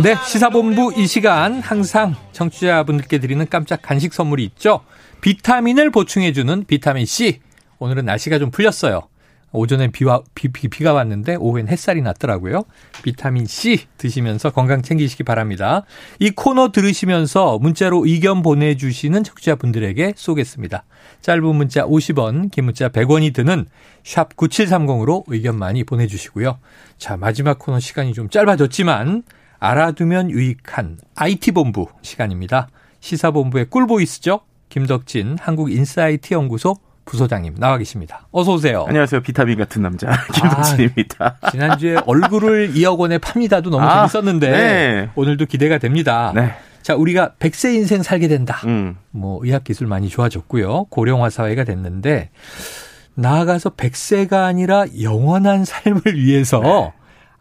네, 시사본부 이 시간 항상 청취자분들께 드리는 깜짝 간식 선물이 있죠. 비타민을 보충해주는 비타민 C. 오늘은 날씨가 좀 풀렸어요. 오전엔 비와, 비, 비, 비 가 왔는데 오후엔 햇살이 났더라고요. 비타민 C 드시면서 건강 챙기시기 바랍니다. 이 코너 들으시면서 문자로 의견 보내주시는 청취자분들에게 쏘겠습니다. 짧은 문자 50원, 긴 문자 100원이 드는 샵 9730으로 의견 많이 보내주시고요. 자, 마지막 코너 시간이 좀 짧아졌지만 알아두면 유익한 IT본부 시간입니다. 시사본부의 꿀보이스죠? 김덕진 한국인사이트 연구소 부소장님 나와 계십니다. 어서 오세요. 안녕하세요. 비타민 같은 남자 김동진입니다. 지난주에 얼굴을 2억 원에 팝니다도 너무 아, 재밌었는데 네. 오늘도 기대가 됩니다. 네. 자, 우리가 100세 인생 살게 된다. 음. 뭐 의학 기술 많이 좋아졌고요. 고령화 사회가 됐는데 나아가서 100세가 아니라 영원한 삶을 위해서 네.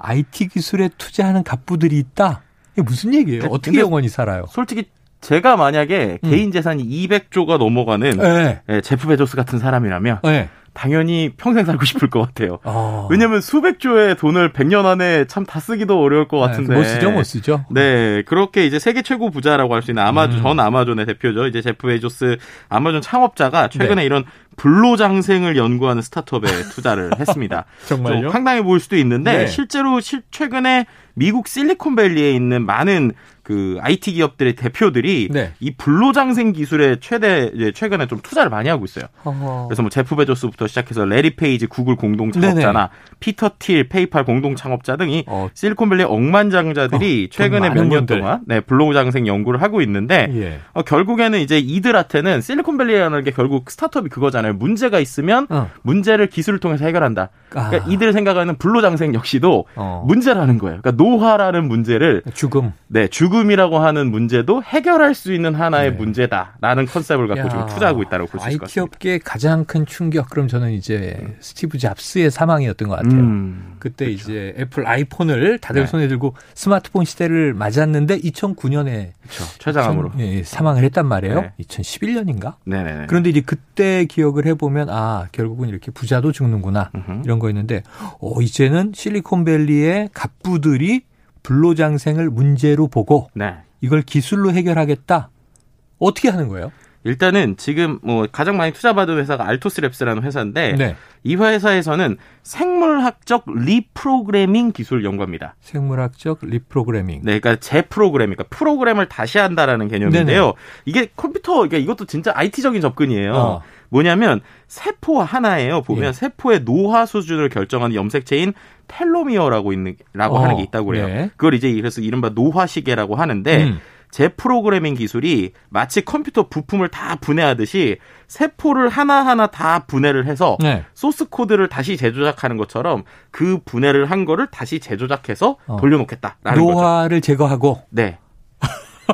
IT 기술에 투자하는 갑부들이 있다. 이게 무슨 얘기예요? 네, 어떻게 영원히 살아요? 솔직히 제가 만약에 음. 개인 재산이 200조가 넘어가는 네. 예, 제프 베조스 같은 사람이라면 네. 당연히 평생 살고 싶을 것 같아요. 어. 왜냐면 수백조의 돈을 100년 안에 참 다 쓰기도 어려울 것 같은데. 네, 못 쓰죠, 못 쓰죠. 네, 그렇게 이제 세계 최고 부자라고 할 수 있는 아마존, 음. 전 아마존의 대표죠. 이제 제프 베조스 아마존 창업자가 최근에 네. 이런 불로장생을 연구하는 스타트업에 투자를 했습니다. 정말요? 좀 황당해 보일 수도 있는데 네. 실제로 실- 최근에 미국 실리콘밸리에 있는 많은 그 IT 기업들의 대표들이 네. 이 불로장생 기술에 최대 최근에 좀 투자를 많이 하고 있어요. 어허. 그래서 뭐 제프 베조스부터 시작해서 레리 페이지 구글 공동 창업자나 피터 틸 페이팔 공동 창업자 등이 어. 실리콘밸리 억만장자들이 어, 돈 최근에 몇 년. 동안 네, 불로장생 연구를 하고 있는데 예. 어, 결국에는 이제 이들한테는 실리콘밸리라는 게 결국 스타트업이 그거잖아요. 문제가 있으면 어. 문제를 기술을 통해서 해결한다. 그러니까 아. 이들 생각하는 불로장생 역시도 어. 문제라는 거예요. 그러니까 노화라는 문제를 죽음. 네 죽음이라고 하는 문제도 해결할 수 있는 하나의 네. 문제다라는 컨셉을 갖고 야, 지금 투자하고 있다고 볼 수 있을 것 IT 같습니다. 업계의 가장 큰 충격 그럼 저는 이제 스티브 잡스의 사망이었던 것 같아요. 음, 그때 이제 애플 아이폰을 다들 네. 손에 들고 스마트폰 시대를 맞았는데 2009년에 그렇죠. 최장암으로. 예, 사망을 했단 말이에요. 네. 2011년인가? 네네네. 그런데 이제 그때 기억을 해보면 아 결국은 이렇게 부자도 죽는구나 음흠. 이런 거였는데 어 이제는 실리콘밸리의 갑부들이 불로장생을 문제로 보고 네. 이걸 기술로 해결하겠다. 어떻게 하는 거예요? 일단은 지금 뭐 가장 많이 투자받은 회사가 알토스랩스라는 회사인데 네. 이 회사에서는 생물학적 reprogramming 기술 연구합니다. 생물학적 reprogramming. 네, 그러니까 재프로그래밍, 그러니까 프로그램을 다시 한다라는 개념인데요. 네네. 이게 컴퓨터, 그러니까 이것도 진짜 IT적인 접근이에요. 어. 뭐냐면 세포 하나예요. 보면 예. 세포의 노화 수준을 결정하는 염색체인 telomere라고 있는 라고 어, 하는 게 있다고 그래요. 네. 그걸 이제 그래서 이른바 노화 시계라고 하는데 음. 재프로그래밍 기술이 마치 컴퓨터 부품을 다 분해하듯이 세포를 하나하나 다 분해를 해서 네. 소스 코드를 다시 재조작하는 것처럼 그 분해를 한 거를 다시 재조작해서 어. 돌려놓겠다라는 거죠. 노화를 제거하고 네.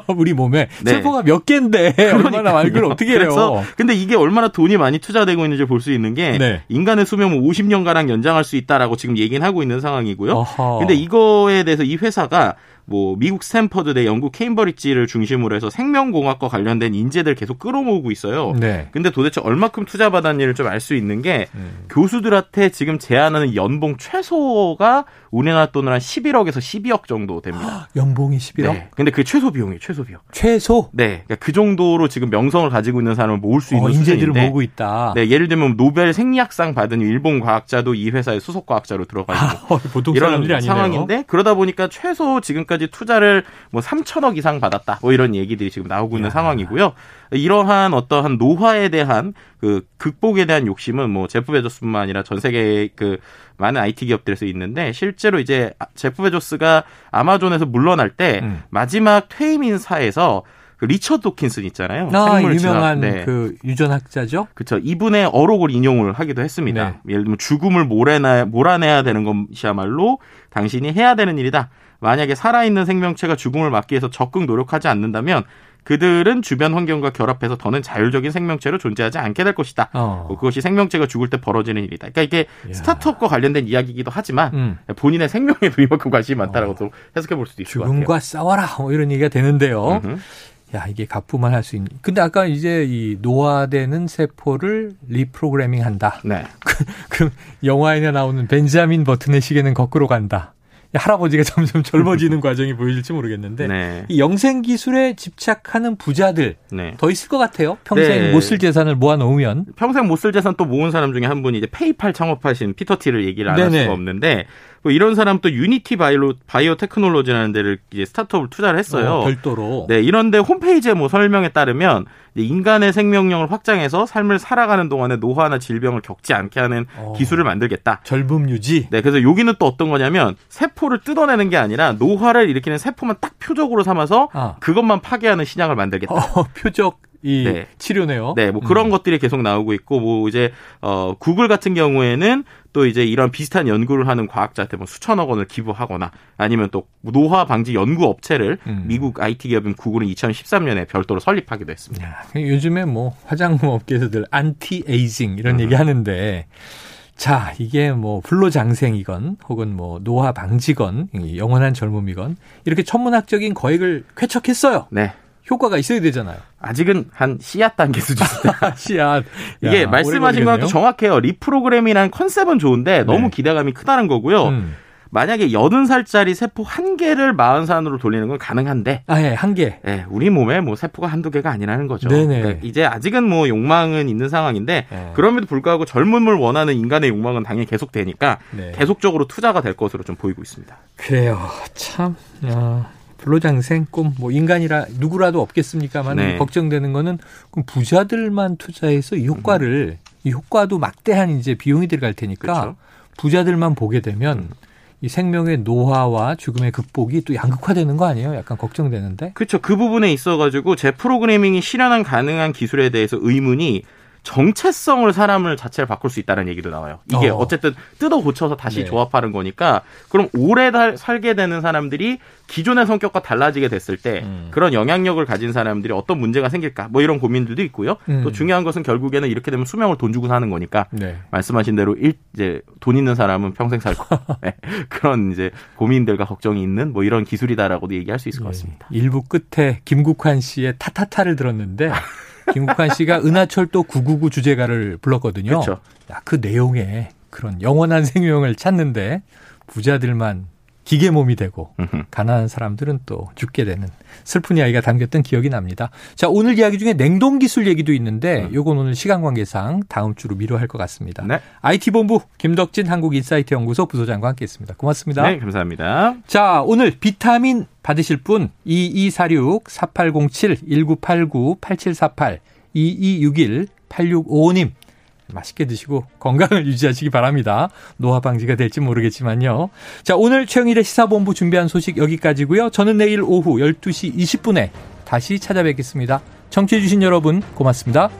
우리 몸에 네. 세포가 몇 개인데 얼마나 많이 그걸 어떻게 해요? 그래서 근데 이게 얼마나 돈이 많이 투자되고 있는지 볼 수 있는 게 네. 인간의 수명을 50년 가량 연장할 수 있다라고 지금 얘기는 하고 있는 상황이고요. 어허. 근데 이거에 대해서 이 회사가 뭐 미국 스탠퍼드대 영국 케임버리지를 중심으로 해서 생명공학과 관련된 인재들 계속 끌어모으고 있어요. 네. 근데 도대체 얼마큼 투자 받았는지를 좀 알 수 있는 게 음. 교수들한테 지금 제안하는 연봉 최소가 우리나라 돈으로 한 11억에서 12억 정도 됩니다. 연봉이 11억? 네. 근데 그게 최소 비용이에요, 최소 비용. 최소 네. 그러니까 그 정도로 지금 명성을 가지고 있는 사람을 모을 수 있는 어, 인재들을 수준인데 모으고 있다. 네, 예를 들면 노벨 생리학상 받은 일본 과학자도 이 회사의 수석 과학자로 들어가 있고 아, 보통 이런. 상황인데 그러다 보니까 최소 지금까지 투자를 뭐 3천억 이상 받았다. 뭐 이런 얘기들이 지금 나오고 있는 야. 상황이고요. 이러한 어떠한 노화에 대한 그 극복에 대한 욕심은 뭐 제프 베조스뿐만 아니라 전 세계 그 많은 IT 기업들에서 있는데 실제로 이제 제프 베조스가 아마존에서 물러날 때 음. 마지막 퇴임 인사에서 그 리처드 도킨슨 있잖아요. 아, 유명한 네. 그 유전학자죠? 그렇죠. 이분의 어록을 인용을 하기도 했습니다. 네. 예를 들면 죽음을 몰아내, 몰아내야 되는 것이야말로 당신이 해야 되는 일이다. 만약에 살아있는 생명체가 죽음을 막기 위해서 적극 노력하지 않는다면 그들은 주변 환경과 결합해서 더는 자율적인 생명체로 존재하지 않게 될 것이다. 어. 뭐 그것이 생명체가 죽을 때 벌어지는 일이다. 그러니까 이게 야. 스타트업과 관련된 이야기이기도 하지만 음. 본인의 생명에도 이만큼 관심이 많다라고 또 해석해 볼 수도 있을 것 같아요. 죽음과 싸워라 뭐 이런 얘기가 되는데요. 음흠. 야 이게 가품만 할 수 있는. 근데 아까 이제 이 노화되는 세포를 리프로그래밍 한다. 네. 그럼 영화에 나오는 벤자민 버튼의 시계는 거꾸로 간다. 이 할아버지가 점점 젊어지는 과정이 보여질지 모르겠는데 네. 이 영생 기술에 집착하는 부자들 네. 더 있을 것 같아요. 평생 네. 못쓸 재산을 모아 놓으면 평생 못 쓸 재산 또 모은 사람 중에 한 분이 이제 페이팔 창업하신 피터 틸을 얘기를 안 할. 수가 없는데 뭐 이런 사람 또 유니티 바이오 바이오 테크놀로지라는 데를 이제 스타트업을 투자를 했어요. 어, 별도로. 네, 이런데 홈페이지에 뭐 설명에 따르면 인간의 생명력을 확장해서 삶을 살아가는 동안에 노화나 질병을 겪지 않게 하는 어. 기술을 만들겠다. 젊음 유지. 네, 그래서 여기는 또 어떤 거냐면 세포를 뜯어내는 게 아니라 노화를 일으키는 세포만 딱 표적으로 삼아서 아. 그것만 파괴하는 신약을 만들겠다. 어, 표적 이 네. 치료네요. 네, 뭐 그런 음. 것들이 계속 나오고 있고 뭐 이제 어 구글 같은 경우에는 또 이제 이런 비슷한 연구를 하는 과학자한테 뭐 수천억 원을 기부하거나 아니면 또 노화 방지 연구 업체를 음. 미국 IT 기업인 구글은 2013년에 별도로 설립하기도 했습니다. 야, 요즘에 뭐 화장품 업계에서들 안티 에이징 이런 음. 얘기 하는데 자, 이게 뭐 불로장생이건 혹은 뭐 노화 방지건 이 영원한 젊음이건 이렇게 천문학적인 거액을 쾌척했어요. 네. 효과가 있어야 되잖아요. 아직은 한 씨앗 단계 수준입니다. 씨앗. 이게 야, 말씀하신 거랑. 정확해요. reprogram이라는 컨셉은 좋은데 너무 네. 기대감이 크다는 거고요. 음. 만약에 80살짜리 세포 한 개를 40살으로 돌리는 건 가능한데 아, 예, 한 개. 예, 우리 몸에 뭐 세포가 한두 개가 아니라는 거죠. 네네. 그러니까 이제 아직은 뭐 욕망은 있는 상황인데 네. 그럼에도 불구하고 젊음을 원하는 인간의 욕망은 당연히 계속 되니까 네. 계속적으로 투자가 될 것으로 좀 보이고 있습니다. 그래요. 참, 어, 불로장생 꿈, 뭐 인간이라 누구라도 없겠습니까만 네. 걱정되는 거는 그럼 부자들만 투자해서 이 효과를, 이 효과도 막대한 이제 비용이 들어갈 테니까 그렇죠. 부자들만 보게 되면 이 생명의 노화와 죽음의 극복이 또 양극화되는 거 아니에요? 약간 걱정되는데. 그렇죠. 그 부분에 있어 가지고 재프로그래밍이 실현한 가능한 기술에 대해서 의문이 정체성을 사람을 자체를 바꿀 수 있다는 얘기도 나와요. 이게 어. 어. 쨌든 뜯어 고쳐서 다시 네. 조합하는 거니까 그럼 오래 달- 살게 되는 사람들이 기존의 성격과 달라지게 됐을 때 음. 그런 영향력을 가진 사람들이 어떤 문제가 생길까 뭐 이런 고민들도 있고요. 음. 또 중요한 것은 결국에는 이렇게 되면 수명을 돈 주고 사는 거니까 네. 말씀하신 대로 일, 이제 돈 있는 사람은 평생 살고 네. 그런 이제 고민들과 걱정이 있는 뭐 이런 기술이다라고도 얘기할 수 있을 것 같습니다. 예, 일부 끝에 김국환 씨의 타타타를 들었는데 김국환 씨가 은하철도 999 주제가를 불렀거든요. 그렇죠. 야, 그 내용에 그런 영원한 생명을 찾는데 부자들만 기계 몸이 되고. 가난한 사람들은 또 죽게 되는 슬픈 이야기가 담겼던 기억이 납니다. 자, 오늘 이야기 중에 냉동 기술 얘기도 있는데 요건 오늘 시간 관계상 다음 주로 미뤄 할 것 같습니다. 네. IT본부 김덕진 한국 인사이트 연구소 부소장과 함께 했습니다. 고맙습니다. 네, 감사합니다. 자, 오늘 비타민 받으실 분 2246-4807-1989-8748 2261-8655님 맛있게 드시고 건강을 유지하시기 바랍니다. 노화 방지가 될지 모르겠지만요. 자, 오늘 최영일의 시사본부 준비한 소식 여기까지고요. 저는 내일 오후 12시 20분에 다시 찾아뵙겠습니다. 청취해 주신 여러분 고맙습니다.